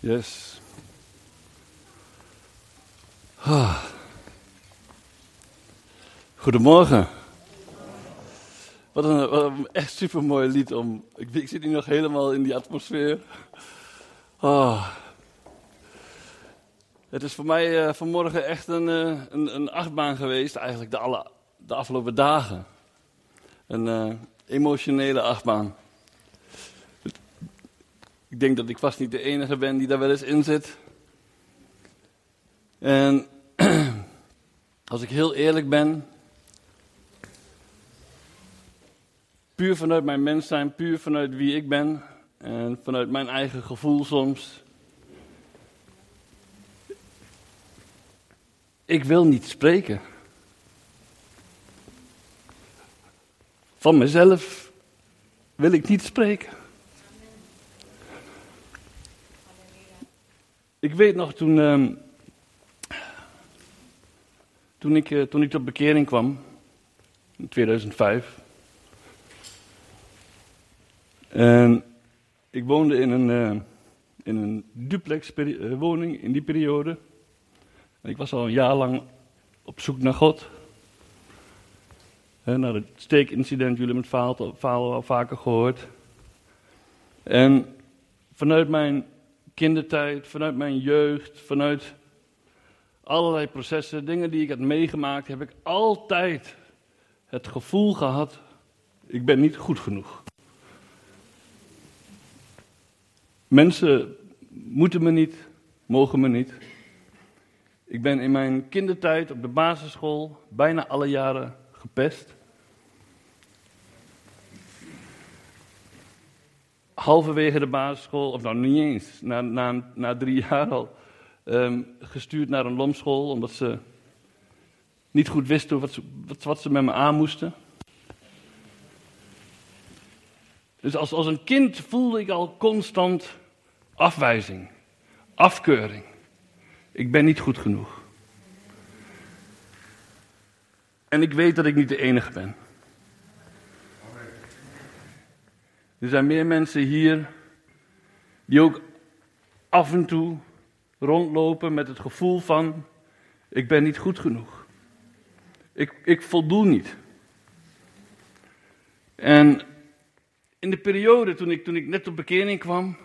Yes. Ah. Goedemorgen. Wat een, echt supermooi lied om. Ik, ik zit hier nog helemaal in die atmosfeer. Ah. Het is voor mij uh, vanmorgen echt een, uh, een, een, achtbaan geweest, eigenlijk de, alle, de afgelopen dagen. Een uh, emotionele achtbaan. Ik denk dat ik vast niet de enige ben die daar wel eens in zit. En als ik heel eerlijk ben, puur vanuit mijn mens zijn, puur vanuit wie ik ben en vanuit mijn eigen gevoel soms. Ik wil niet spreken. Van mezelf wil ik niet spreken. Ik weet nog toen, uh, toen, ik, uh, toen ik tot bekering kwam, in 2005. En ik woonde in een, uh, in een duplex eh, woning in die periode. En ik was al een jaar lang op zoek naar God. En naar het steekincident, jullie verhaal, verhaal al vaker gehoord. En vanuit mijn kindertijd, vanuit mijn jeugd, vanuit allerlei processen, dingen die ik had meegemaakt, heb ik altijd het gevoel gehad: ik ben niet goed genoeg. Mensen moeten me niet, mogen me niet. Ik ben in mijn kindertijd op de basisschool bijna alle jaren gepest. Halverwege de basisschool, of nou niet eens, na, na, na drie jaar al, um, gestuurd naar een lomschool, omdat ze niet goed wisten wat ze, wat, wat ze met me aan moesten. Dus als, als een kind voelde ik al constant afwijzing, afkeuring. Ik ben niet goed genoeg. En ik weet dat ik niet de enige ben. Er zijn meer mensen hier die ook af en toe rondlopen met het gevoel van: ik ben niet goed genoeg. Ik, ik voldoe niet. En in de periode toen ik, toen ik net op bekering kwam,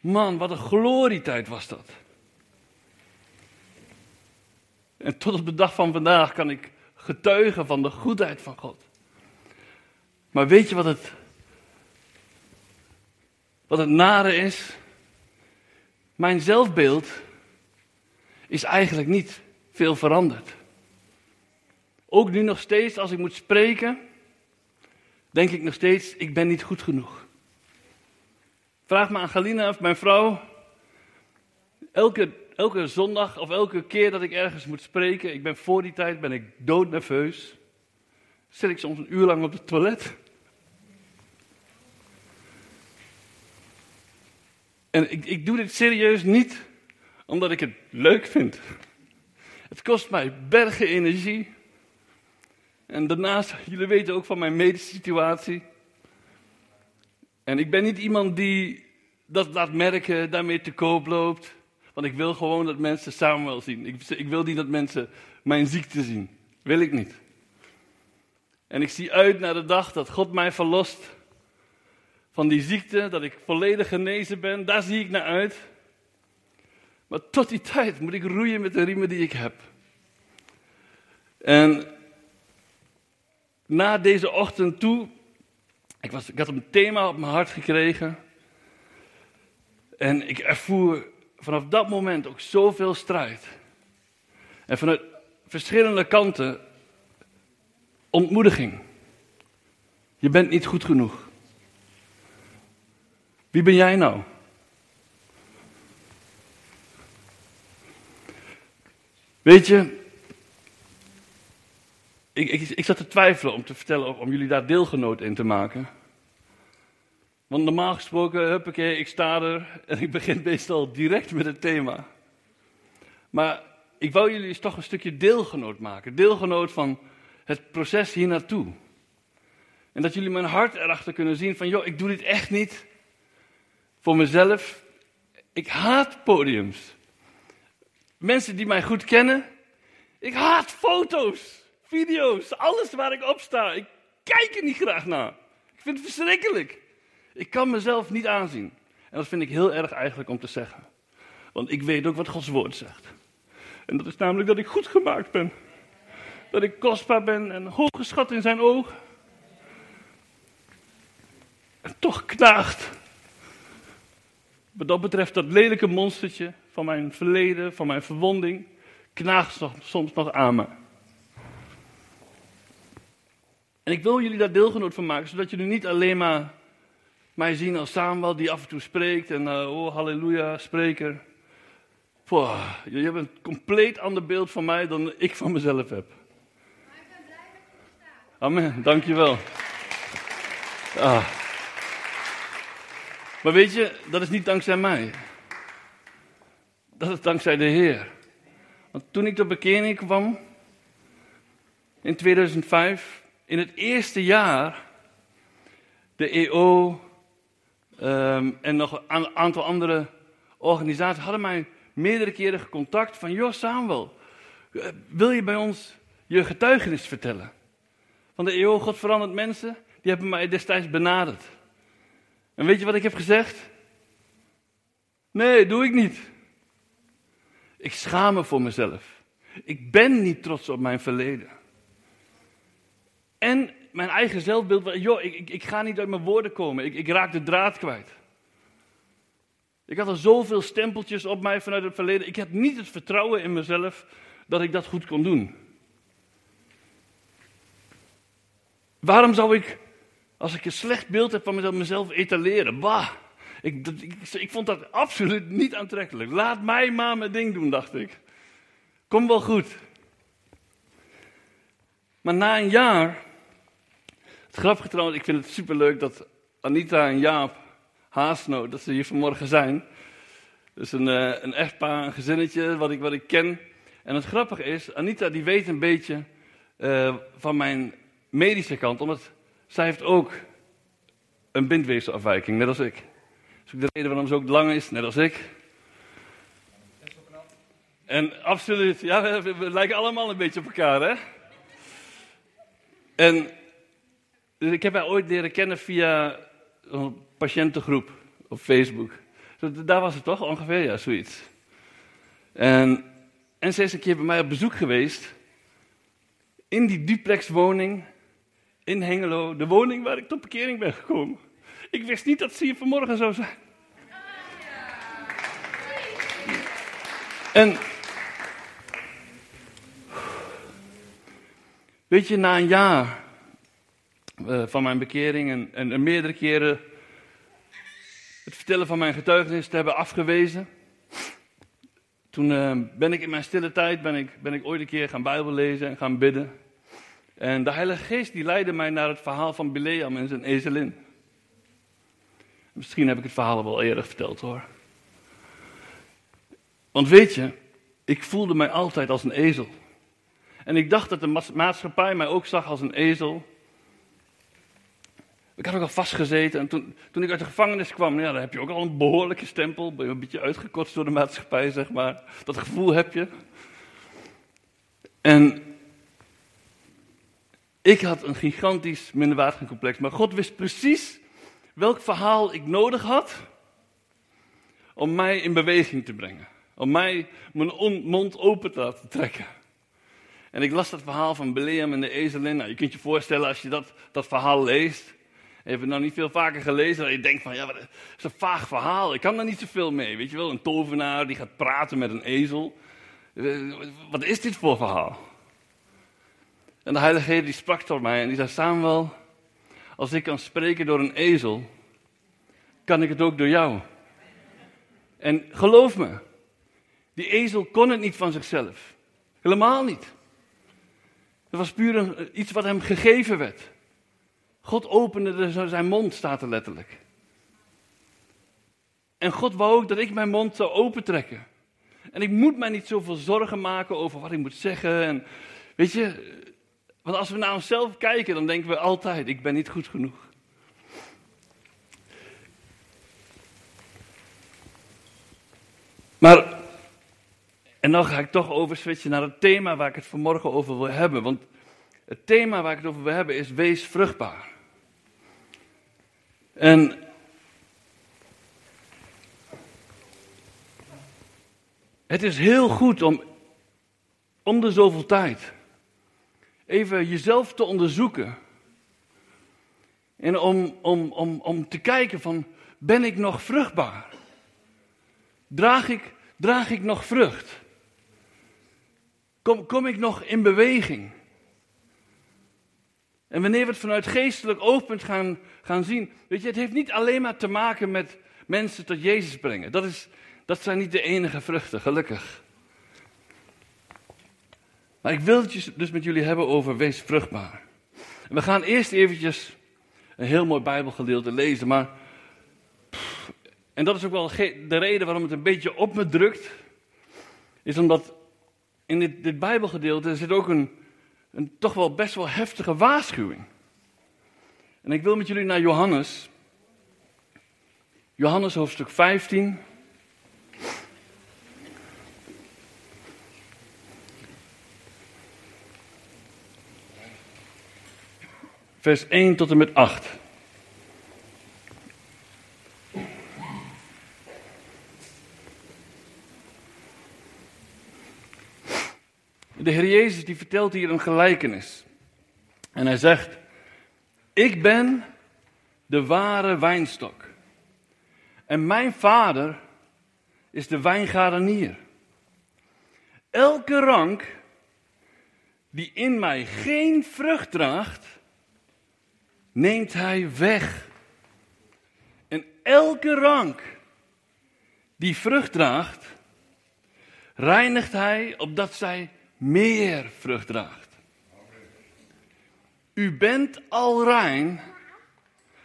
man, wat een glorietijd was dat. En tot op de dag van vandaag kan ik getuigen van de goedheid van God. Maar weet je wat het, wat het nare is? Mijn zelfbeeld is eigenlijk niet veel veranderd. Ook nu nog steeds, als ik moet spreken, denk ik nog steeds, ik ben niet goed genoeg. Vraag me aan Galina of mijn vrouw, elke, elke zondag of elke keer dat ik ergens moet spreken, ik ben voor die tijd ben ik doodnerveus. Zit ik soms een uur lang op het toilet. En ik, ik doe dit serieus niet omdat ik het leuk vind. Het kost mij bergen energie. En daarnaast, jullie weten ook van mijn medische situatie. En ik ben niet iemand die dat laat merken, daarmee te koop loopt. Want ik wil gewoon dat mensen Samuel zien. Ik, ik wil niet dat mensen mijn ziekte zien. Wil ik niet. En ik zie uit naar de dag dat God mij verlost van die ziekte, dat ik volledig genezen ben, daar zie ik naar uit. Maar tot die tijd moet ik roeien met de riemen die ik heb. En na deze ochtend toe, ik, was, ik had een thema op mijn hart gekregen. En ik ervoer vanaf dat moment ook zoveel strijd. En vanuit verschillende kanten ontmoediging. Je bent niet goed genoeg. Wie ben jij nou? Weet je, ik, ik, ik zat te twijfelen om te vertellen, om jullie daar deelgenoot in te maken. Want normaal gesproken, huppakee, ik sta er en ik begin meestal direct met het thema. Maar ik wou jullie eens toch een stukje deelgenoot maken. Deelgenoot van het proces hier naartoe. En dat jullie mijn hart erachter kunnen zien van, joh, ik doe dit echt niet voor mezelf. Ik haat podiums. Mensen die mij goed kennen, ik haat foto's, video's, alles waar ik op sta. Ik kijk er niet graag naar. Ik vind het verschrikkelijk. Ik kan mezelf niet aanzien. En dat vind ik heel erg eigenlijk om te zeggen. Want ik weet ook wat Gods woord zegt. En dat is namelijk dat ik goed gemaakt ben. Dat ik kostbaar ben en hooggeschat in zijn ogen. En toch knaagt. Wat dat betreft dat lelijke monstertje van mijn verleden, van mijn verwonding, knaagt soms nog aan me. En ik wil jullie daar deelgenoot van maken, zodat jullie niet alleen maar mij zien als Samuel die af en toe spreekt en uh, oh halleluja, spreker. Boah, jullie hebben een compleet ander beeld van mij dan ik van mezelf heb. Amen, dankjewel. Ah. Maar weet je, dat is niet dankzij mij. Dat is dankzij de Heer. Want toen ik tot bekering kwam, in 2005, in het eerste jaar, de EO um, en nog een aantal andere organisaties hadden mij meerdere keren contact van, joh Samuel, eh, wil je bij ons je getuigenis vertellen? Van de EO, God verandert mensen, die hebben mij destijds benaderd. En weet je wat ik heb gezegd? Nee, doe ik niet. Ik schaam me voor mezelf. Ik ben niet trots op mijn verleden. En mijn eigen zelfbeeld, joh, ik, ik, ik ga niet uit mijn woorden komen. Ik, ik raak de draad kwijt. Ik had al zoveel stempeltjes op mij vanuit het verleden. Ik heb niet het vertrouwen in mezelf dat ik dat goed kon doen. Waarom zou ik, als ik een slecht beeld heb van mezelf, etaleren? Bah, ik, ik, ik vond dat absoluut niet aantrekkelijk. Laat mij maar mijn ding doen, dacht ik. Kom wel goed. Maar na een jaar, het grappige trouwens, ik vind het superleuk dat Anita en Jaap Haasno, dat ze hier vanmorgen zijn. Dus een, uh, een echtpaar, een gezinnetje, wat ik, wat ik ken. En het grappige is, Anita die weet een beetje uh, van mijn medische kant, omdat zij heeft ook een bindweefselafwijking, net als ik. Dat is de reden waarom ze ook lang is, net als ik. En absoluut, ja, we, we lijken allemaal een beetje op elkaar, hè? En dus ik heb haar ooit leren kennen via een patiëntengroep op Facebook. Daar was het toch ongeveer, ja, zoiets. En, en ze is een keer bij mij op bezoek geweest. In die duplexwoning in Hengelo. De woning waar ik tot bekering ben gekomen. Ik wist niet dat ze hier vanmorgen zou zijn. En weet je, na een jaar uh, van mijn bekering en, en, meerdere keren het vertellen van mijn getuigenis te hebben afgewezen. Toen uh, ben ik in mijn stille tijd ben ik, ben ik ooit een keer gaan Bijbel lezen en gaan bidden. En de Heilige Geest die leidde mij naar het verhaal van Bileam en zijn ezelin. Misschien heb ik het verhaal wel eerder verteld hoor. Want weet je, ik voelde mij altijd als een ezel. En ik dacht dat de maatschappij mij ook zag als een ezel. Ik had ook al vastgezeten en toen, toen ik uit de gevangenis kwam, ja, dan heb je ook al een behoorlijke stempel. Ben je een beetje uitgekotst door de maatschappij, zeg maar. Dat gevoel heb je. En ik had een gigantisch minderwaardigheidscomplex, maar God wist precies welk verhaal ik nodig had om mij in beweging te brengen. Om mij mijn mond open te laten trekken. En ik las dat verhaal van Beleam en de ezelin. Nou, je kunt je voorstellen als je dat, dat verhaal leest. Je hebt het nou niet veel vaker gelezen. Dat je denkt van, ja, dat is een vaag verhaal. Ik kan daar niet zoveel mee. Weet je wel, een tovenaar die gaat praten met een ezel. Eh, wat is dit voor verhaal? En de Heilige Geest die sprak tot mij en die zei, Samuel, als ik kan spreken door een ezel, kan ik het ook door jou. En geloof me, die ezel kon het niet van zichzelf. Helemaal niet. Het was puur iets wat hem gegeven werd. God opende zijn mond, staat er letterlijk. En God wou ook dat ik mijn mond zou opentrekken. En ik moet mij niet zoveel zorgen maken over wat ik moet zeggen. En weet je, want als we naar onszelf kijken, dan denken we altijd: ik ben niet goed genoeg. Maar, en dan ga ik toch overswitchen naar het thema waar ik het vanmorgen over wil hebben. Want het thema waar ik het over wil hebben is wees vruchtbaar. En het is heel goed om om de zoveel tijd even jezelf te onderzoeken. En om, om, om, om te kijken van, ben ik nog vruchtbaar? Draag ik, draag ik nog vrucht? Kom, kom ik nog in beweging? En wanneer we het vanuit geestelijk oogpunt gaan, gaan zien, weet je, het heeft niet alleen maar te maken met mensen tot Jezus brengen. Dat, is, dat zijn niet de enige vruchten, gelukkig. Maar ik wil het dus met jullie hebben over wees vruchtbaar. We gaan eerst eventjes een heel mooi Bijbelgedeelte lezen, maar en dat is ook wel de reden waarom het een beetje op me drukt, is omdat in dit, dit Bijbelgedeelte zit ook een, een toch wel best wel heftige waarschuwing. En ik wil met jullie naar Johannes. Johannes hoofdstuk 15. Vers 1 tot en met 8. De Heer Jezus die vertelt hier een gelijkenis. En hij zegt, ik ben de ware wijnstok. En mijn vader is de wijngaardenier. Elke rank die in mij geen vrucht draagt, neemt hij weg. En elke rank die vrucht draagt, reinigt hij opdat zij meer vrucht draagt. U bent al rein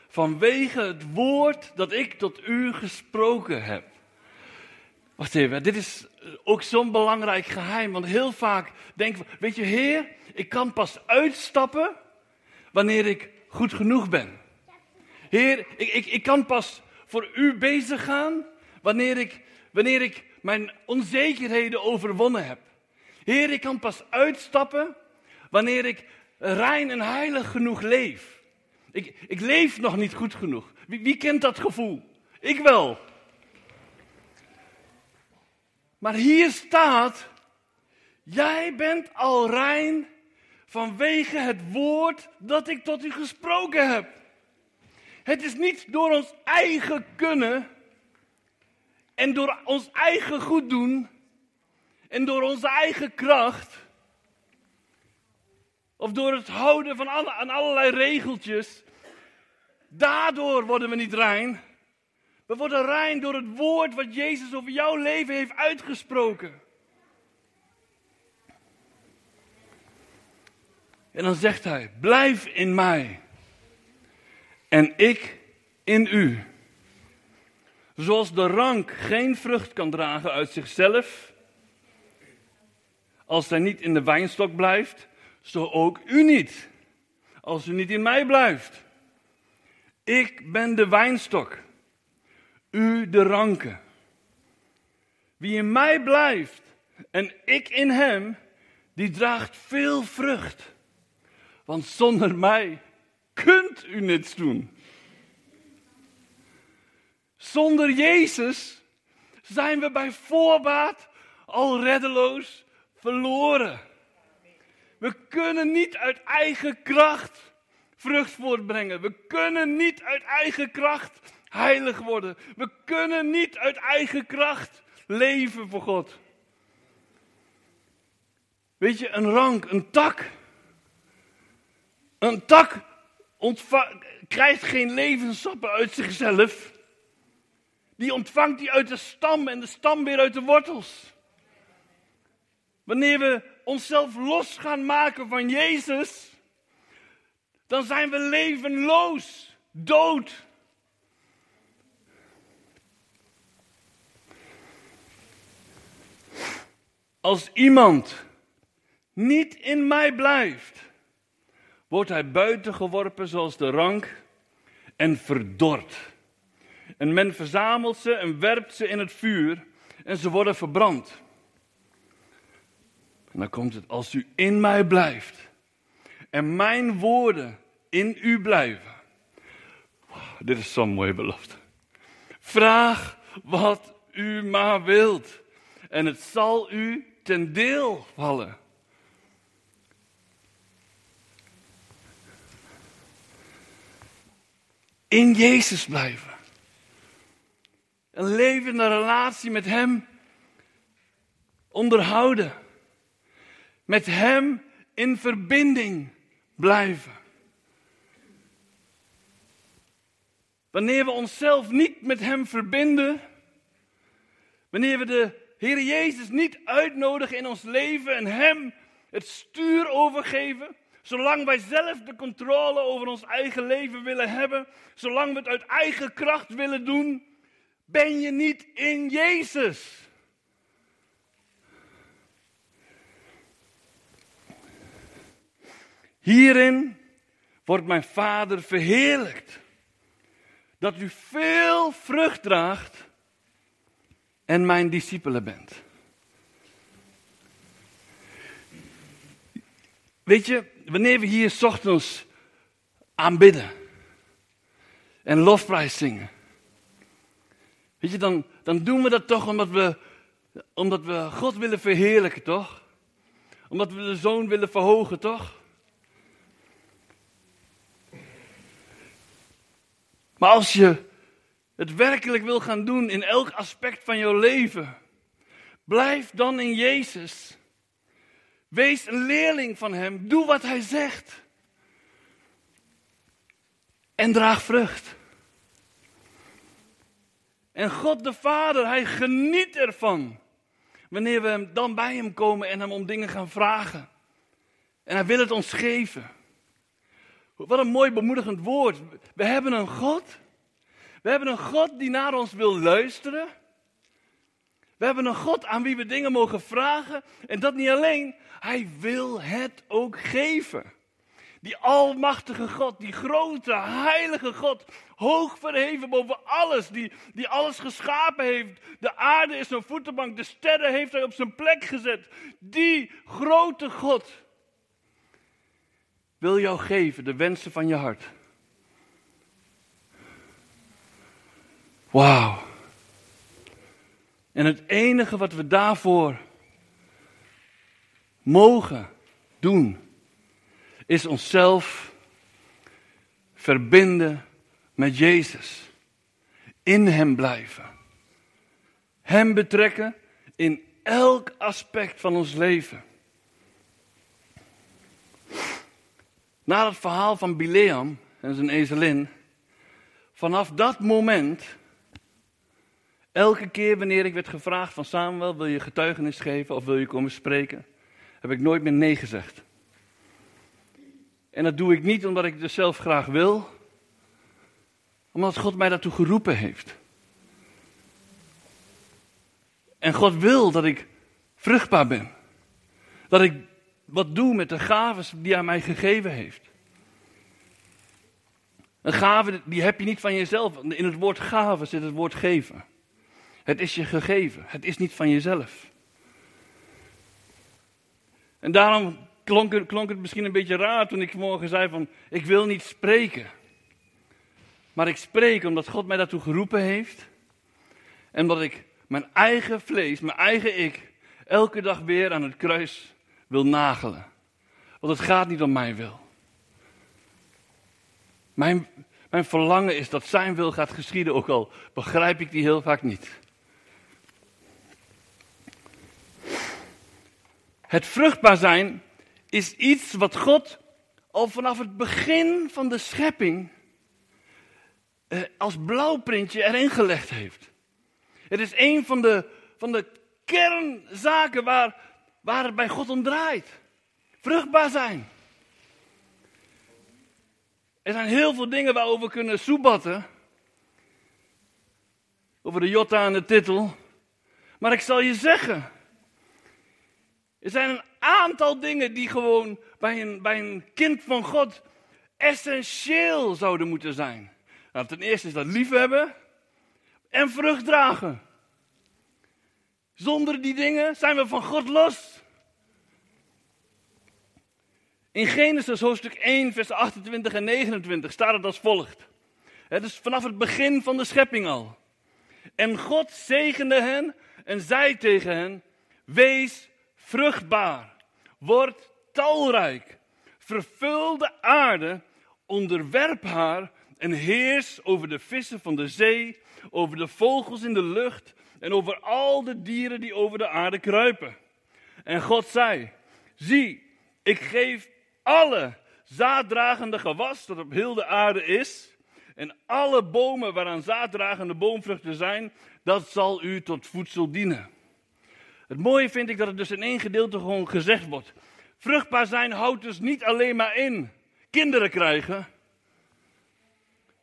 vanwege het woord dat ik tot u gesproken heb. Wacht even, dit is ook zo'n belangrijk geheim. Want heel vaak denken we, weet je, Heer, ik kan pas uitstappen wanneer ik goed genoeg ben. Heer, ik, ik, ik kan pas voor u bezig gaan wanneer ik, wanneer ik mijn onzekerheden overwonnen heb. Heer, ik kan pas uitstappen wanneer ik rein en heilig genoeg leef. Ik, ik leef nog niet goed genoeg. Wie, wie kent dat gevoel? Ik wel. Maar hier staat, jij bent al rein vanwege het woord dat ik tot u gesproken heb. Het is niet door ons eigen kunnen en door ons eigen goed doen en door onze eigen kracht, of door het houden van alle, aan allerlei regeltjes, daardoor worden we niet rein. We worden rein door het woord wat Jezus over jouw leven heeft uitgesproken. En dan zegt hij: Blijf in mij en ik in u. Zoals de rank geen vrucht kan dragen uit zichzelf, als hij niet in de wijnstok blijft, zo ook u niet, als u niet in mij blijft. Ik ben de wijnstok, u de ranken. Wie in mij blijft en ik in hem, die draagt veel vrucht. Want zonder mij kunt u niets doen. Zonder Jezus zijn we bij voorbaat al reddeloos verloren. We kunnen niet uit eigen kracht vrucht voortbrengen. We kunnen niet uit eigen kracht heilig worden. We kunnen niet uit eigen kracht leven voor God. Weet je, een rank, een tak. Een tak krijgt geen levenssappen uit zichzelf. Die ontvangt die uit de stam en de stam weer uit de wortels. Wanneer we onszelf los gaan maken van Jezus, dan zijn we levenloos, dood. Als iemand niet in mij blijft, wordt hij buiten geworpen zoals de rank en verdord. En men verzamelt ze en werpt ze in het vuur en ze worden verbrand. En dan komt het, als u in mij blijft en mijn woorden in u blijven. dit is zo'n mooie belofte. Vraag wat u maar wilt en het zal u ten deel vallen. In Jezus blijven. Een levende relatie met Hem onderhouden. Met Hem in verbinding blijven. Wanneer we onszelf niet met Hem verbinden, wanneer we de Heer Jezus niet uitnodigen in ons leven en Hem het stuur overgeven, zolang wij zelf de controle over ons eigen leven willen hebben, zolang we het uit eigen kracht willen doen, ben je niet in Jezus. Hierin wordt mijn Vader verheerlijkt. Dat u veel vrucht draagt en mijn discipelen bent. Weet je, wanneer we hier ochtends aanbidden en lofprijs zingen, weet je, dan, dan doen we dat toch omdat we, omdat we God willen verheerlijken, toch? Omdat we de zoon willen verhogen, toch? Maar als je het werkelijk wil gaan doen in elk aspect van jouw leven, blijf dan in Jezus. Wees een leerling van Hem. Doe wat Hij zegt. En draag vrucht. En God de Vader, Hij geniet ervan. Wanneer we dan bij Hem komen en Hem om dingen gaan vragen. En Hij wil het ons geven. Wat een mooi bemoedigend woord. We hebben een God. We hebben een God die naar ons wil luisteren. We hebben een God aan wie we dingen mogen vragen. En dat niet alleen, Hij wil het ook geven. Die almachtige God, die grote, heilige God, hoog verheven boven alles, die, die alles geschapen heeft. De aarde is zijn voetenbank, de sterren heeft hij op zijn plek gezet. Die grote God wil jou geven de wensen van je hart. Wauw. En het enige wat we daarvoor mogen doen, is onszelf verbinden met Jezus. In Hem blijven. Hem betrekken in elk aspect van ons leven. Na het verhaal van Bileam en zijn ezelin, vanaf dat moment, elke keer wanneer ik werd gevraagd van Samuel, wil je getuigenis geven of wil je komen spreken, heb ik nooit meer nee gezegd. En dat doe ik niet omdat ik het dus zelf graag wil, omdat God mij daartoe geroepen heeft. En God wil dat ik vruchtbaar ben. Dat ik wat doe met de gaven die hij mij gegeven heeft. Een gave die heb je niet van jezelf. In het woord gave zit het woord geven. Het is je gegeven. Het is niet van jezelf. En daarom klonk het, misschien een beetje raar toen ik vanmorgen zei van ik wil niet spreken. Maar ik spreek omdat God mij daartoe geroepen heeft. En omdat ik mijn eigen vlees, mijn eigen ik, elke dag weer aan het kruis wil nagelen. Want het gaat niet om mijn wil. Mijn, mijn verlangen is dat zijn wil gaat geschieden, ook al begrijp ik die heel vaak niet. Het vruchtbaar zijn is iets wat God al vanaf het begin van de schepping eh, als blauwprintje erin gelegd heeft. Het is een van de, van de kernzaken waar, waar het bij God om draait. Vruchtbaar zijn. Er zijn heel veel dingen waarover we kunnen soebatten. Over de jotta en de titel. Maar ik zal je zeggen. Er zijn een aantal dingen die gewoon bij een, bij een kind van God essentieel zouden moeten zijn. Nou, ten eerste is dat liefhebben en vrucht dragen. Zonder die dingen zijn we van God los. In Genesis hoofdstuk 1, vers 28 en 29 staat het als volgt. Het is vanaf het begin van de schepping al. En God zegende hen en zei tegen hen: Wees vruchtbaar, word talrijk, vervul de aarde, onderwerp haar en heers over de vissen van de zee, over de vogels in de lucht en over al de dieren die over de aarde kruipen. En God zei: Zie, ik geef alle zaaddragende gewas dat op heel de aarde is, en alle bomen waaraan zaaddragende boomvruchten zijn, dat zal u tot voedsel dienen. Het mooie vind ik dat het dus in één gedeelte gewoon gezegd wordt. Vruchtbaar zijn houdt dus niet alleen maar in kinderen krijgen.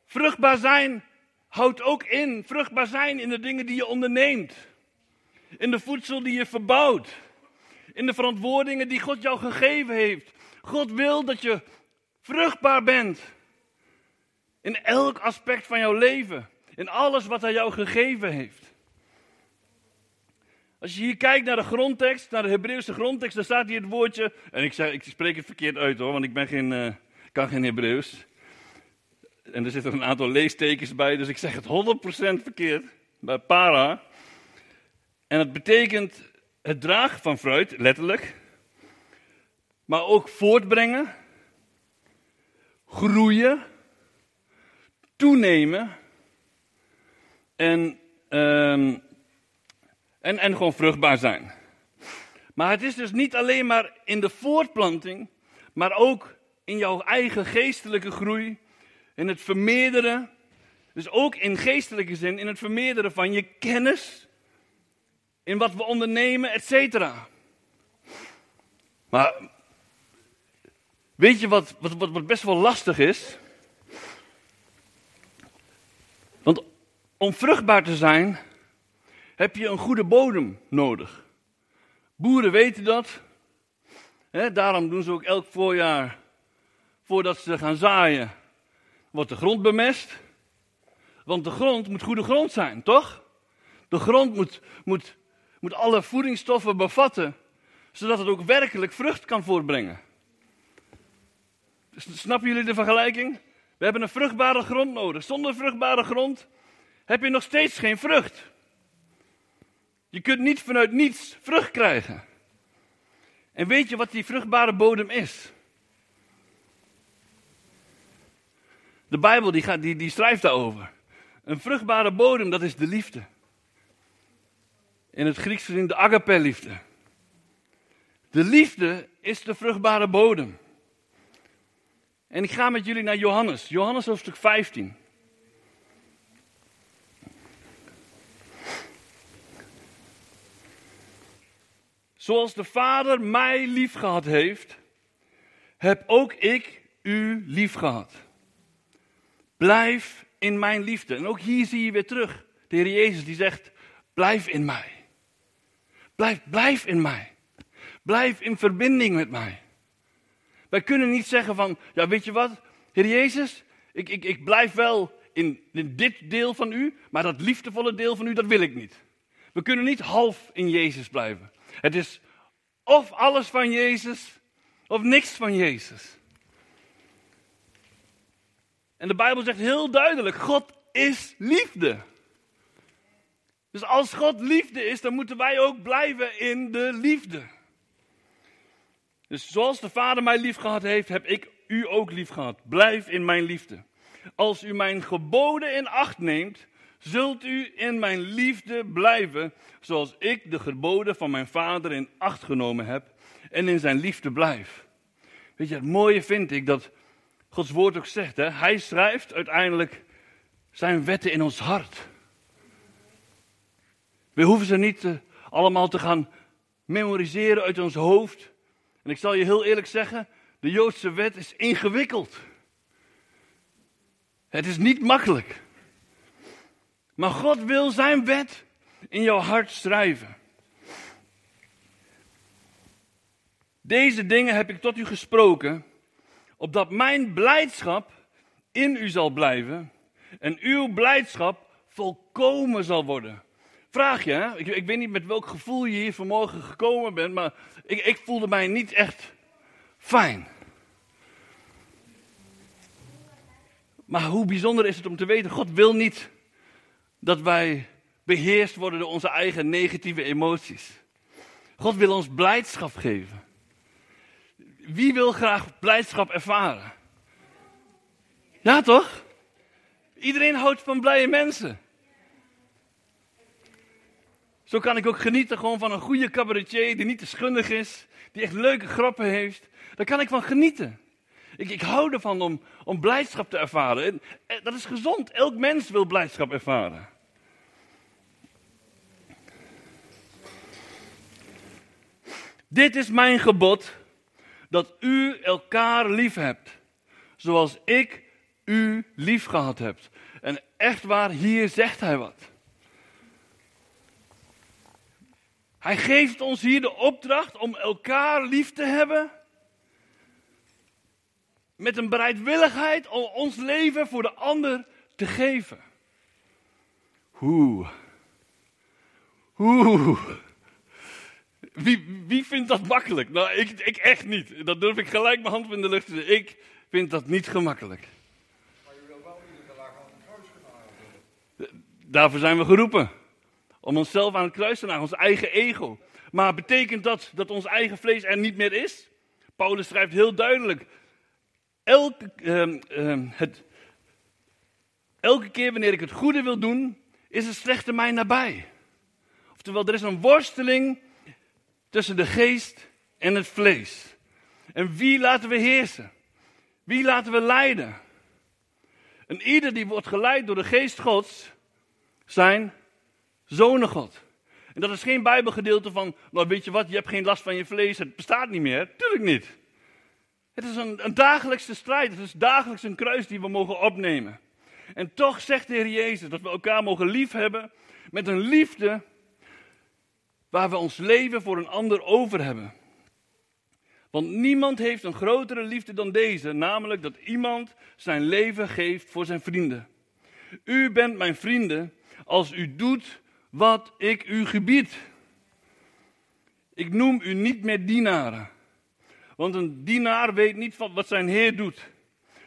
Vruchtbaar zijn houdt ook in vruchtbaar zijn in de dingen die je onderneemt. In de voedsel die je verbouwt. In de verantwoordingen die God jou gegeven heeft. God wil dat je vruchtbaar bent. In elk aspect van jouw leven. In alles wat hij jou gegeven heeft. Als je hier kijkt naar de grondtekst, naar de Hebreeuwse grondtekst, dan staat hier het woordje. En ik, zeg, ik spreek het verkeerd uit hoor, want ik ben geen, uh, kan geen Hebreeuws. En er zitten een aantal leestekens bij, dus ik zeg het 100% verkeerd. Bij para. En het betekent het dragen van fruit, letterlijk. Maar ook voortbrengen, groeien, toenemen en, um, en, en gewoon vruchtbaar zijn. Maar het is dus niet alleen maar in de voortplanting, maar ook in jouw eigen geestelijke groei, in het vermeerderen, dus ook in geestelijke zin, in het vermeerderen van je kennis, in wat we ondernemen, et cetera. Maar weet je wat, wat, wat best wel lastig is? Want om vruchtbaar te zijn, heb je een goede bodem nodig. Boeren weten dat. daarom doen ze ook elk voorjaar, voordat ze gaan zaaien, wordt de grond bemest. Want de grond moet goede grond zijn, toch? De grond moet, moet, moet alle voedingsstoffen bevatten, zodat het ook werkelijk vrucht kan voortbrengen. Snappen jullie de vergelijking? We hebben een vruchtbare grond nodig. Zonder vruchtbare grond heb je nog steeds geen vrucht. Je kunt niet vanuit niets vrucht krijgen. En weet je wat die vruchtbare bodem is? De Bijbel die, gaat, die, die schrijft daarover. Een vruchtbare bodem, dat is de liefde. In het Grieks gezien de agape-liefde. De liefde is de vruchtbare bodem. En ik ga met jullie naar Johannes. Johannes hoofdstuk 15. Zoals de Vader mij lief gehad heeft, heb ook ik u lief gehad. Blijf in mijn liefde. En ook hier zie je weer terug de Heer Jezus die zegt: Blijf in mij. Blijf, blijf in mij. Blijf in verbinding met mij. Wij kunnen niet zeggen van, ja weet je wat, Heer Jezus, ik, ik, ik blijf wel in, in dit deel van u, maar dat liefdevolle deel van u, dat wil ik niet. We kunnen niet half in Jezus blijven. Het is of alles van Jezus, of niks van Jezus. En de Bijbel zegt heel duidelijk: God is liefde. Dus als God liefde is, dan moeten wij ook blijven in de liefde. Dus zoals de Vader mij lief gehad heeft, heb ik u ook lief gehad. Blijf in mijn liefde. Als u mijn geboden in acht neemt, zult u in mijn liefde blijven, zoals ik de geboden van mijn Vader in acht genomen heb en in zijn liefde blijf. Weet je, het mooie vind ik dat Gods woord ook zegt. Hè? Hij schrijft uiteindelijk zijn wetten in ons hart. We hoeven ze niet uh, allemaal te gaan memoriseren uit ons hoofd. En ik zal je heel eerlijk zeggen, de Joodse wet is ingewikkeld. Het is niet makkelijk. Maar God wil zijn wet in jouw hart schrijven. Deze dingen heb ik tot u gesproken, opdat mijn blijdschap in u zal blijven en uw blijdschap volkomen zal worden. vraag je? Ik, ik weet niet met welk gevoel je hier vanmorgen gekomen bent, maar ik, ik voelde mij niet echt fijn. Maar hoe bijzonder is het om te weten, God wil niet dat wij beheerst worden door onze eigen negatieve emoties. God wil ons blijdschap geven. Wie wil graag blijdschap ervaren? Ja, toch? Iedereen houdt van blije mensen. Zo kan ik ook genieten gewoon van een goede cabaretier die niet te schundig is, die echt leuke grappen heeft. Daar kan ik van genieten. Ik, ik hou ervan om, om blijdschap te ervaren. En, dat is gezond. Elk mens wil blijdschap ervaren. Dit is mijn gebod, dat u elkaar lief hebt, zoals ik u lief gehad heb. En echt waar, hier zegt hij wat. Hij geeft ons hier de opdracht om elkaar lief te hebben. Met een bereidwilligheid om ons leven voor de ander te geven. Hoe? Hoe? Wie, wie vindt dat makkelijk? Nou, ik, ik echt niet. Dat durf ik gelijk mijn hand in de lucht te zetten. Ik vind dat niet gemakkelijk. Maar je wil wel iedere dag aan het kruis genageld Daarvoor zijn we geroepen. Om onszelf aan het kruis te ons eigen ego. Maar betekent dat dat ons eigen vlees er niet meer is? Paulus schrijft heel duidelijk. Elke, ehm, ehm, het, elke keer wanneer ik het goede wil doen, is het slechte mij nabij. Oftewel, er is een worsteling tussen de geest en het vlees. En wie laten we heersen? Wie laten we leiden? En ieder die wordt geleid door de geest Gods, zijn zonen God. En dat is geen Bijbelgedeelte van, nou weet je wat, je hebt geen last van je vlees, het bestaat niet meer. Tuurlijk niet. Het is een, een dagelijkse strijd, het is dagelijks een kruis die we mogen opnemen. En toch zegt de Heer Jezus dat we elkaar mogen liefhebben met een liefde waar we ons leven voor een ander over hebben. Want niemand heeft een grotere liefde dan deze, namelijk dat iemand zijn leven geeft voor zijn vrienden. U bent mijn vrienden als u doet wat ik u gebied. Ik noem u niet meer dienaren, want een dienaar weet niet wat zijn heer doet.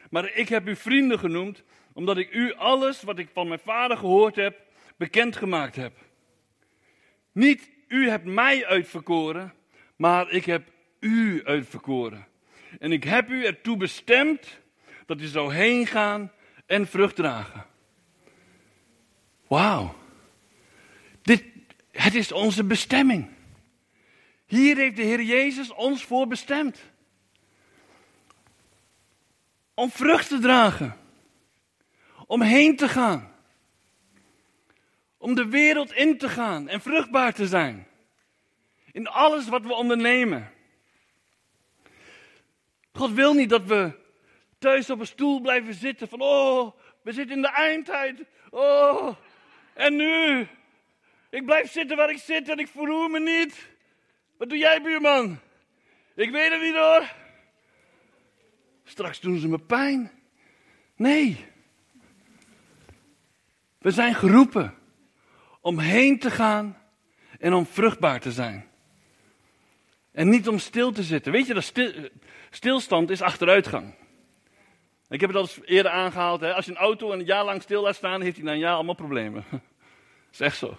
Maar ik heb u vrienden genoemd, omdat ik u alles wat ik van mijn vader gehoord heb, bekendgemaakt heb. Niet u hebt mij uitverkoren, maar ik heb u uitverkoren. En ik heb u ertoe bestemd dat u zou heen gaan en vrucht dragen. Wauw. Dit, het is onze bestemming. Hier heeft de Heer Jezus ons voor bestemd. Om vrucht te dragen. Om heen te gaan. Om de wereld in te gaan en vruchtbaar te zijn. In alles wat we ondernemen. God wil niet dat we thuis op een stoel blijven zitten van, oh, we zitten in de eindtijd. Oh, en nu? Ik blijf zitten waar ik zit en ik verroer me niet. Wat doe jij, buurman? Ik weet het niet hoor. Straks doen ze me pijn. Nee. We zijn geroepen om heen te gaan en om vruchtbaar te zijn. En niet om stil te zitten. Weet je, dat stil, stilstand is achteruitgang. Ik heb het al eerder aangehaald. Hè? Als je een auto een jaar lang stil laat staan, heeft hij na een jaar allemaal problemen. Dat is echt zo.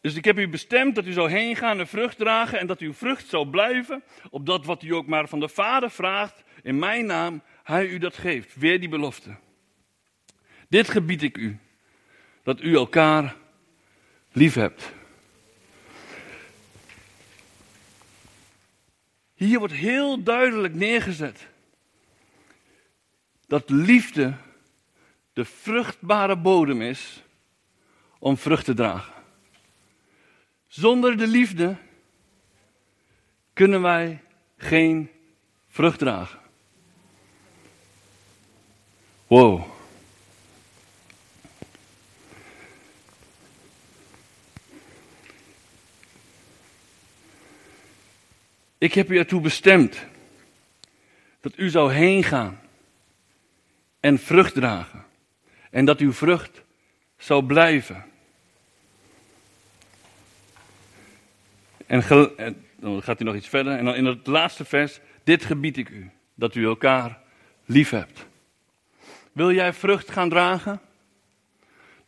Dus ik heb u bestemd dat u zou heen gaan en vrucht dragen en dat uw vrucht zou blijven, opdat wat u ook maar van de Vader vraagt, in mijn naam, hij u dat geeft. Weer die belofte. Dit gebied ik u, dat u elkaar lief hebt. Hier wordt heel duidelijk neergezet dat liefde de vruchtbare bodem is om vrucht te dragen. Zonder de liefde kunnen wij geen vrucht dragen. Wow. Ik heb u ertoe bestemd dat u zou heen gaan en vrucht dragen. En dat uw vrucht zal blijven. En, en dan gaat hij nog iets verder. En dan in het laatste vers. Dit gebied ik u. Dat u elkaar lief hebt. Wil jij vrucht gaan dragen?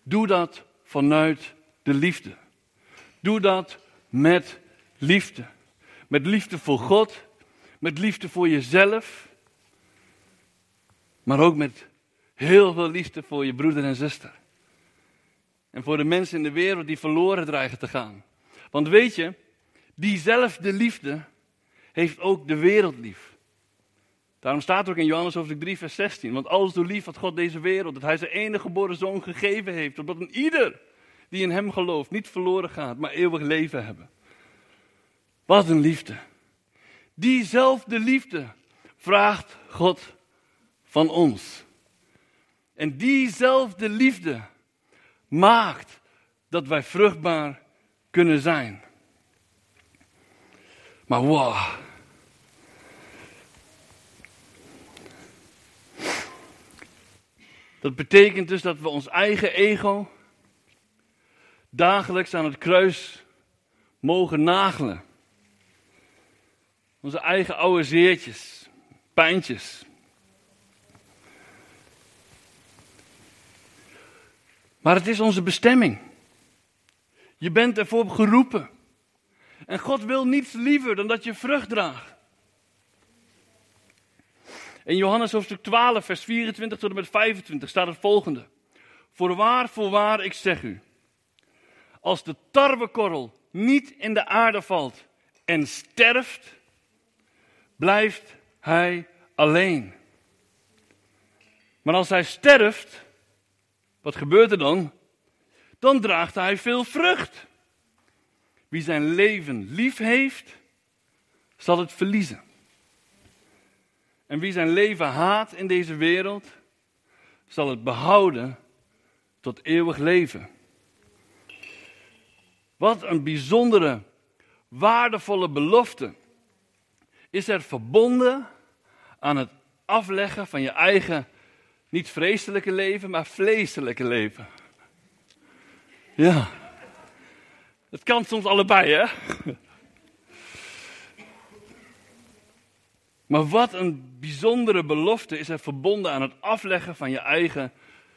Doe dat vanuit de liefde. Doe dat met liefde. Met liefde voor God. Met liefde voor jezelf. Maar ook met heel veel liefde voor je broeder en zuster. En voor de mensen in de wereld die verloren dreigen te gaan. Want weet je, diezelfde liefde heeft ook de wereld lief. Daarom staat er ook in Johannes hoofdstuk 3, vers 16. Want alles door lief had God deze wereld, dat hij zijn enige geboren zoon gegeven heeft. Opdat een ieder die in hem gelooft niet verloren gaat, maar eeuwig leven hebben. Wat een liefde. Diezelfde liefde vraagt God van ons. En diezelfde liefde maakt dat wij vruchtbaar kunnen zijn. Maar wow. Dat betekent dus dat we ons eigen ego dagelijks aan het kruis mogen nagelen. Onze eigen oude zeertjes, pijntjes. Maar het is onze bestemming. Je bent ervoor geroepen. En God wil niets liever dan dat je vrucht draagt. In Johannes hoofdstuk 12, vers 24 tot en met 25 staat het volgende. Voorwaar, voorwaar, ik zeg u. Als de tarwekorrel niet in de aarde valt en sterft, blijft hij alleen. Maar als hij sterft, wat gebeurt er dan? Dan draagt hij veel vrucht. Wie zijn leven lief heeft, zal het verliezen. En wie zijn leven haat in deze wereld, zal het behouden tot eeuwig leven. Wat een bijzondere, waardevolle belofte is er verbonden aan het afleggen van je eigen, niet vreselijke leven, maar vleeselijke leven. Ja. Het kan soms allebei, hè? Maar wat een bijzondere belofte is er verbonden aan het afleggen van je eigen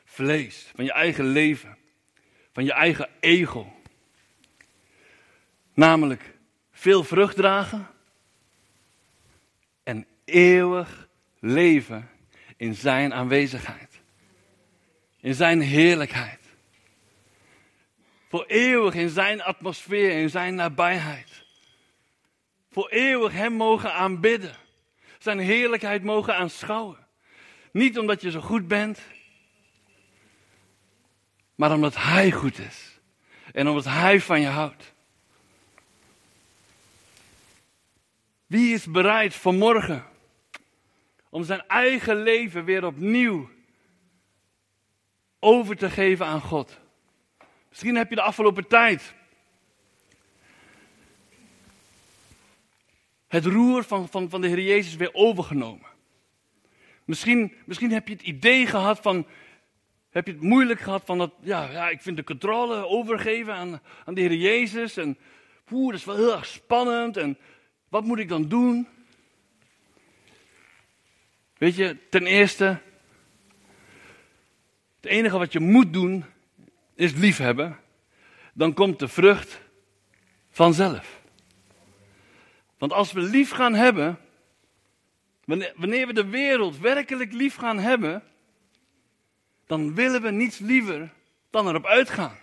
vlees, van je eigen leven, van je eigen ego. Namelijk veel vrucht dragen en eeuwig leven in zijn aanwezigheid, in zijn heerlijkheid. Voor eeuwig in zijn atmosfeer, in zijn nabijheid. Voor eeuwig hem mogen aanbidden zijn heerlijkheid mogen aanschouwen. Niet omdat je zo goed bent, maar omdat Hij goed is. En omdat Hij van je houdt. Wie is bereid vanmorgen om zijn eigen leven weer opnieuw over te geven aan God? Misschien heb je de afgelopen tijd het roer van, van, van de Heer Jezus weer overgenomen. Misschien, misschien heb je het idee gehad van, heb je het moeilijk gehad van dat, ja, ja ik vind de controle overgeven aan, aan de Heer Jezus en poeh, dat is wel heel erg spannend en wat moet ik dan doen? Weet je, ten eerste, het enige wat je moet doen is liefhebben. Dan komt de vrucht vanzelf. Want als we lief gaan hebben, wanneer we de wereld werkelijk lief gaan hebben, dan willen we niets liever dan erop uitgaan.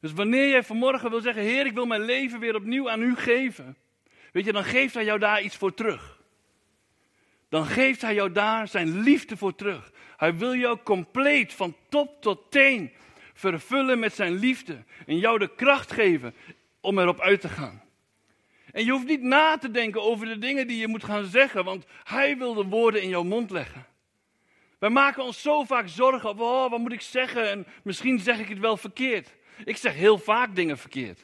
Dus wanneer jij vanmorgen wil zeggen, Heer, ik wil mijn leven weer opnieuw aan u geven, weet je, dan geeft hij jou daar iets voor terug. Dan geeft hij jou daar zijn liefde voor terug. Hij wil jou compleet van top tot teen vervullen met zijn liefde en jou de kracht geven om erop uit te gaan. En je hoeft niet na te denken over de dingen die je moet gaan zeggen, want Hij wil de woorden in jouw mond leggen. Wij maken ons zo vaak zorgen over, oh, wat moet ik zeggen? En misschien zeg ik het wel verkeerd. Ik zeg heel vaak dingen verkeerd.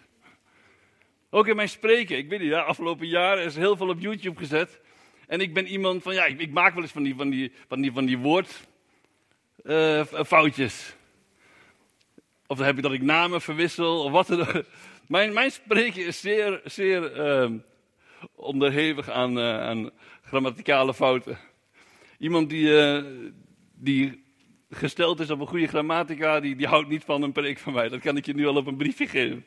Ook in mijn spreken. Ik weet niet, ja, afgelopen jaren is heel veel op YouTube gezet. En ik ben iemand van, ja, ik, maak wel eens van die, van die, van die, van die woordfoutjes. of dan heb ik dat ik namen verwissel, of wat dan ook. Mijn, mijn spreken is zeer, zeer ehm, onderhevig aan, eh, aan grammaticale fouten. Iemand die, eh, die gesteld is op een goede grammatica, die, die houdt niet van een preek van mij. Dat kan ik je nu al op een briefje geven.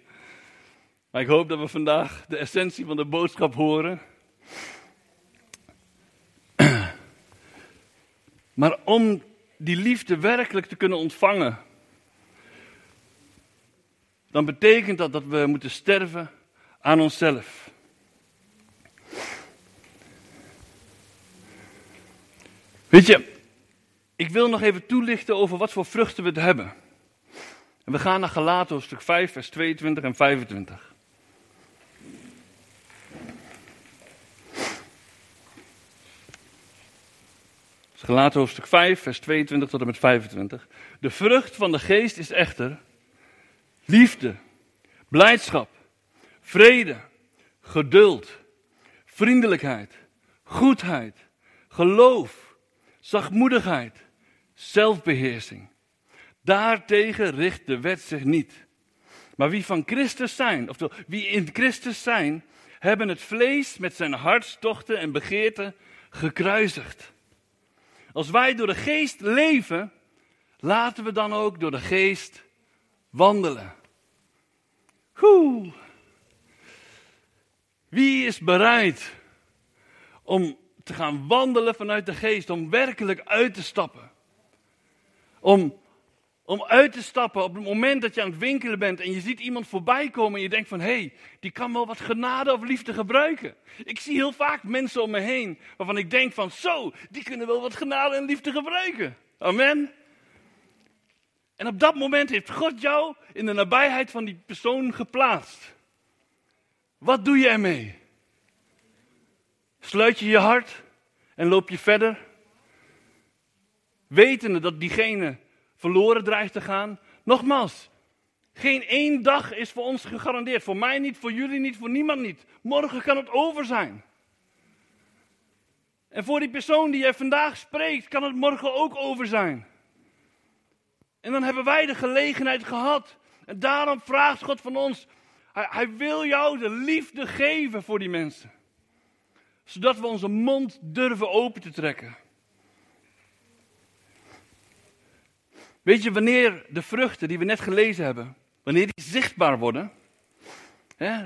Maar ik hoop dat we vandaag de essentie van de boodschap horen. Maar om die liefde werkelijk te kunnen ontvangen, dan betekent dat dat we moeten sterven aan onszelf. Weet je, ik wil nog even toelichten over wat voor vruchten we het hebben. En we gaan naar Galaten stuk 5, vers 22 en 25. Galaten hoofdstuk 5, vers 22 tot en met 25. De vrucht van de geest is echter liefde, blijdschap, vrede, geduld, vriendelijkheid, goedheid, geloof, zachtmoedigheid, zelfbeheersing. Daartegen richt de wet zich niet. Maar wie van Christus zijn, oftewel wie in Christus zijn, hebben het vlees met zijn hartstochten en begeerten gekruisigd. Als wij door de geest leven, laten we dan ook door de geest wandelen. Hoe? Wie is bereid om te gaan wandelen vanuit de geest, om werkelijk uit te stappen? Om, om uit te stappen op het moment dat je aan het winkelen bent en je ziet iemand voorbij komen en je denkt van hé, hey, die kan wel wat genade of liefde gebruiken. Ik zie heel vaak mensen om me heen waarvan ik denk van zo, die kunnen wel wat genade en liefde gebruiken. Amen. En op dat moment heeft God jou in de nabijheid van die persoon geplaatst. Wat doe je ermee? Sluit je je hart en loop je verder? Wetende dat diegene verloren dreigt te gaan. Nogmaals, geen één dag is voor ons gegarandeerd. Voor mij niet, voor jullie niet, voor niemand niet. Morgen kan het over zijn. En voor die persoon die jij vandaag spreekt, kan het morgen ook over zijn. En dan hebben wij de gelegenheid gehad. En daarom vraagt God van ons. Hij, wil jou de liefde geven voor die mensen. Zodat we onze mond durven open te trekken. Weet je, wanneer de vruchten die we net gelezen hebben, wanneer die zichtbaar worden,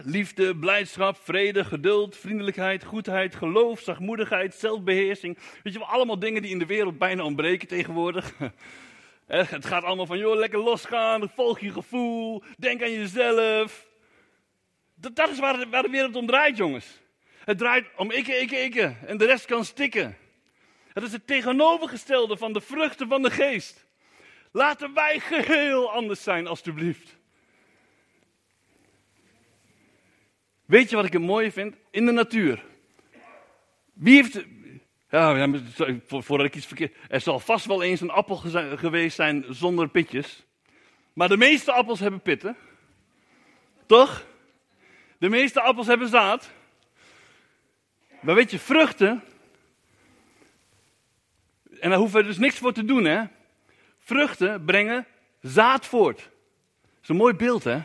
liefde, blijdschap, vrede, geduld, vriendelijkheid, goedheid, geloof, zachtmoedigheid, zelfbeheersing, weet je wel, allemaal dingen die in de wereld bijna ontbreken tegenwoordig. Het gaat allemaal van, joh, lekker losgaan, volg je gevoel, denk aan jezelf. Dat, dat is waar de, wereld om draait, jongens. Het draait om ikke, ikke, ikke en de rest kan stikken. Het is het tegenovergestelde van de vruchten van de geest. Laten wij geheel anders zijn, alstublieft. Weet je wat ik het mooie vind? In de natuur. Wie heeft. Ja, voordat ik iets verkeerd. Er zal vast wel eens een appel geweest zijn zonder pitjes. Maar de meeste appels hebben pitten. Toch? De meeste appels hebben zaad. Maar weet je, vruchten. En daar hoeven we dus niks voor te doen, hè? Vruchten brengen zaad voort. Dat is een mooi beeld, hè?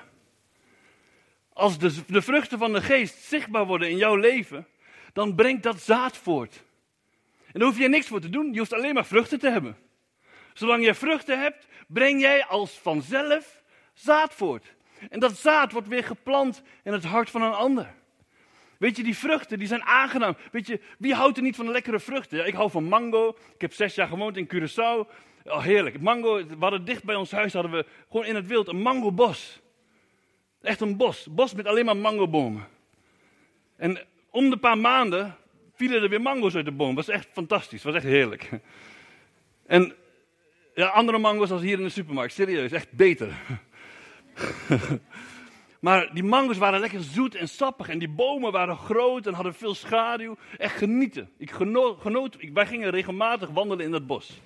Als de, de vruchten van de geest zichtbaar worden in jouw leven, dan brengt dat zaad voort. En daar hoef je niks voor te doen, je hoeft alleen maar vruchten te hebben. Zolang je vruchten hebt, breng jij als vanzelf zaad voort. En dat zaad wordt weer geplant in het hart van een ander. Weet je, die vruchten, die zijn aangenaam. Weet je, wie houdt er niet van lekkere vruchten? Ja, ik hou van mango. Ik heb zes jaar gewoond in Curaçao. Oh, heerlijk. Mango, we hadden dicht bij ons huis, hadden we gewoon in het wild een mangobos. Echt een bos. Bos met alleen maar mangobomen. En om de paar maanden vielen er weer mango's uit de boom. Was echt fantastisch. Was echt heerlijk. En ja, andere mango's als hier in de supermarkt. Serieus, echt beter. maar die mango's waren lekker zoet en sappig. En die bomen waren groot en hadden veel schaduw. Echt genieten. Ik genoot, wij gingen regelmatig wandelen in dat bos.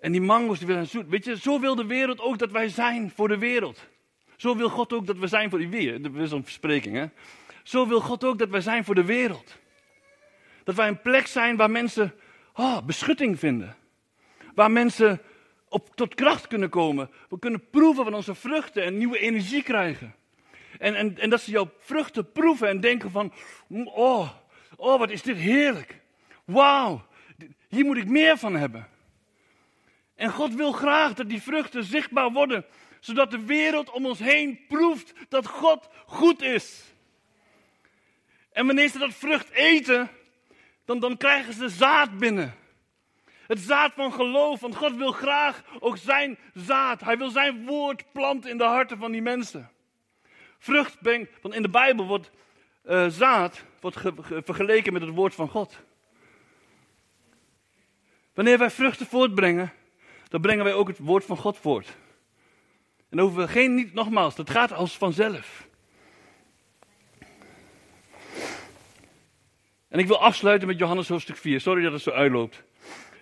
En die mango's die willen zoet. Weet je, zo wil de wereld ook dat wij zijn voor de wereld. Zo wil God ook dat we zijn voor die wereld. Dat is een verspreking, hè. Zo wil God ook dat wij zijn voor de wereld. Dat wij een plek zijn waar mensen oh, beschutting vinden. Waar mensen op, tot kracht kunnen komen. We kunnen proeven van onze vruchten en nieuwe energie krijgen. En, en, en dat ze jouw vruchten proeven en denken van, oh, oh wat is dit heerlijk. Wauw, hier moet ik meer van hebben. En God wil graag dat die vruchten zichtbaar worden, zodat de wereld om ons heen proeft dat God goed is. En wanneer ze dat vrucht eten, dan, dan krijgen ze zaad binnen. Het zaad van geloof, want God wil graag ook zijn zaad. Hij wil zijn woord planten in de harten van die mensen. Vrucht brengt, want in de Bijbel wordt uh, zaad wordt vergeleken met het woord van God. Wanneer wij vruchten voortbrengen, dan brengen wij ook het woord van God voort. En we geen, niet, nogmaals, dat gaat als vanzelf. En ik wil afsluiten met Johannes hoofdstuk 4. Sorry dat het zo uitloopt.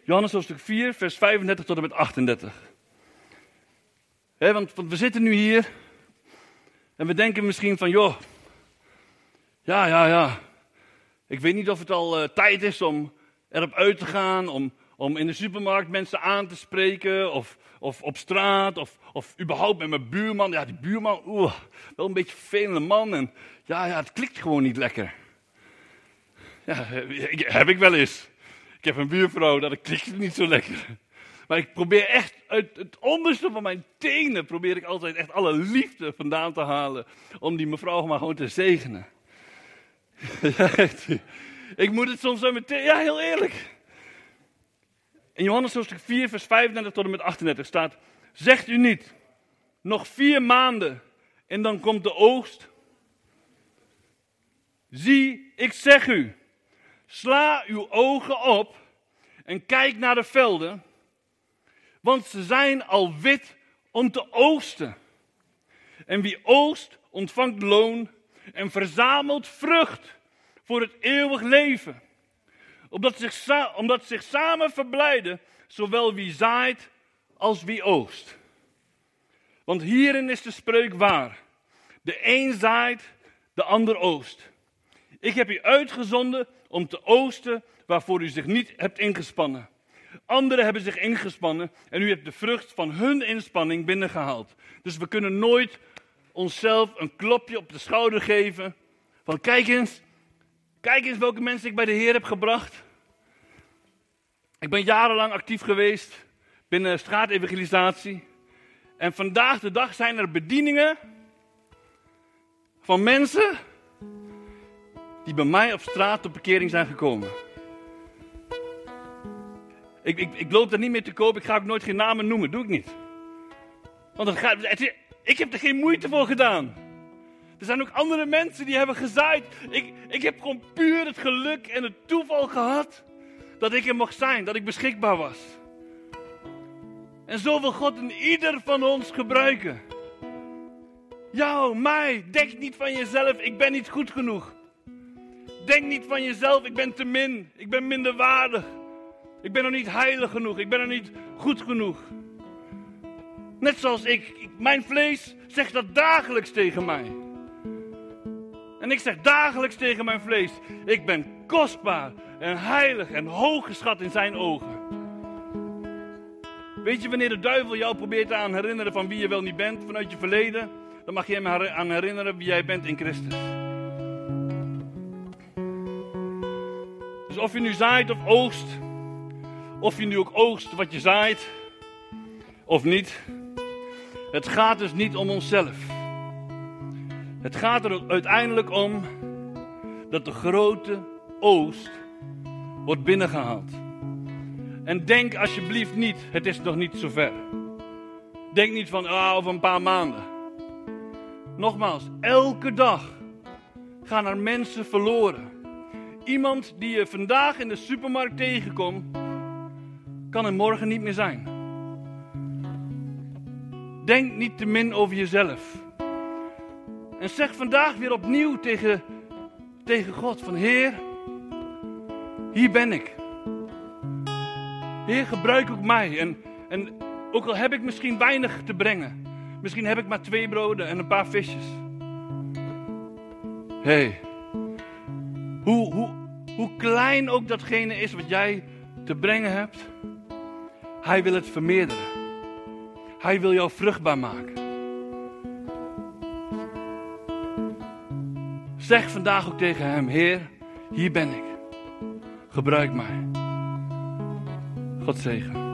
Johannes hoofdstuk 4, vers 35 tot en met 38. want, we zitten nu hier en we denken misschien van, joh, ja, ja, ja. Ik weet niet of het al uh, tijd is om erop uit te gaan, om, om in de supermarkt mensen aan te spreken, of, of op straat, of, of überhaupt met mijn buurman. Ja, die buurman, oeh, wel een beetje vervelende man. En ja, ja, het klikt gewoon niet lekker. Ja, heb ik wel eens. Ik heb een buurvrouw, dat klikt niet zo lekker. Maar ik probeer echt uit het onderste van mijn tenen, probeer ik altijd echt alle liefde vandaan te halen. Om die mevrouw maar gewoon te zegenen. ik moet het soms zo meteen, ja heel eerlijk. In Johannes hoofdstuk 4, vers 35 tot en met 38 staat: Zegt u niet, nog vier maanden en dan komt de oogst? Zie, ik zeg u, sla uw ogen op en kijk naar de velden, want ze zijn al wit om te oogsten. En wie oogst, ontvangt loon en verzamelt vrucht voor het eeuwig leven omdat zich, omdat zich samen verblijden, zowel wie zaait als wie oogst. Want hierin is de spreuk waar. De een zaait, de ander oogst. Ik heb u uitgezonden om te oosten waarvoor u zich niet hebt ingespannen. Anderen hebben zich ingespannen en u hebt de vrucht van hun inspanning binnengehaald. Dus we kunnen nooit onszelf een klopje op de schouder geven. Van kijk eens, kijk eens welke mensen ik bij de Heer heb gebracht. Ik ben jarenlang actief geweest binnen straatevangelisatie. En vandaag de dag zijn er bedieningen van mensen die bij mij op straat op parkering zijn gekomen. Ik, ik, ik loop er niet meer te koop, ik ga ook nooit geen namen noemen, doe ik niet. Want het gaat, het, ik heb er geen moeite voor gedaan. Er zijn ook andere mensen die hebben gezaaid. Ik, ik heb gewoon puur het geluk en het toeval gehad dat ik er mocht zijn, dat ik beschikbaar was. En zo wil God in ieder van ons gebruiken. Jou, mij, denk niet van jezelf, ik ben niet goed genoeg. Denk niet van jezelf, ik ben te min, ik ben minder waardig. Ik ben nog niet heilig genoeg, ik ben nog niet goed genoeg. Net zoals ik, mijn vlees zegt dat dagelijks tegen mij. En ik zeg dagelijks tegen mijn vlees: Ik ben kostbaar en heilig en hooggeschat in zijn ogen. Weet je wanneer de duivel jou probeert aan herinneren van wie je wel niet bent vanuit je verleden? Dan mag je hem aan herinneren wie jij bent in Christus. Dus of je nu zaait of oogst, of je nu ook oogst wat je zaait, of niet. Het gaat dus niet om onszelf. Het gaat er uiteindelijk om dat de grote oost wordt binnengehaald. En denk alsjeblieft niet, het is nog niet zover. Denk niet van, ah, over een paar maanden. Nogmaals, elke dag gaan er mensen verloren. Iemand die je vandaag in de supermarkt tegenkomt, kan er morgen niet meer zijn. Denk niet te min over jezelf. En zeg vandaag weer opnieuw tegen, tegen God van Heer, hier ben ik. Heer, gebruik ook mij. En, en ook al heb ik misschien weinig te brengen. Misschien heb ik maar twee broden en een paar visjes. Hé, hey, hoe, hoe, Hoe klein ook datgene is wat jij te brengen hebt, Hij wil het vermeerderen. Hij wil jou vruchtbaar maken. Zeg vandaag ook tegen Hem, Heer, hier ben ik. Gebruik mij. God zegen.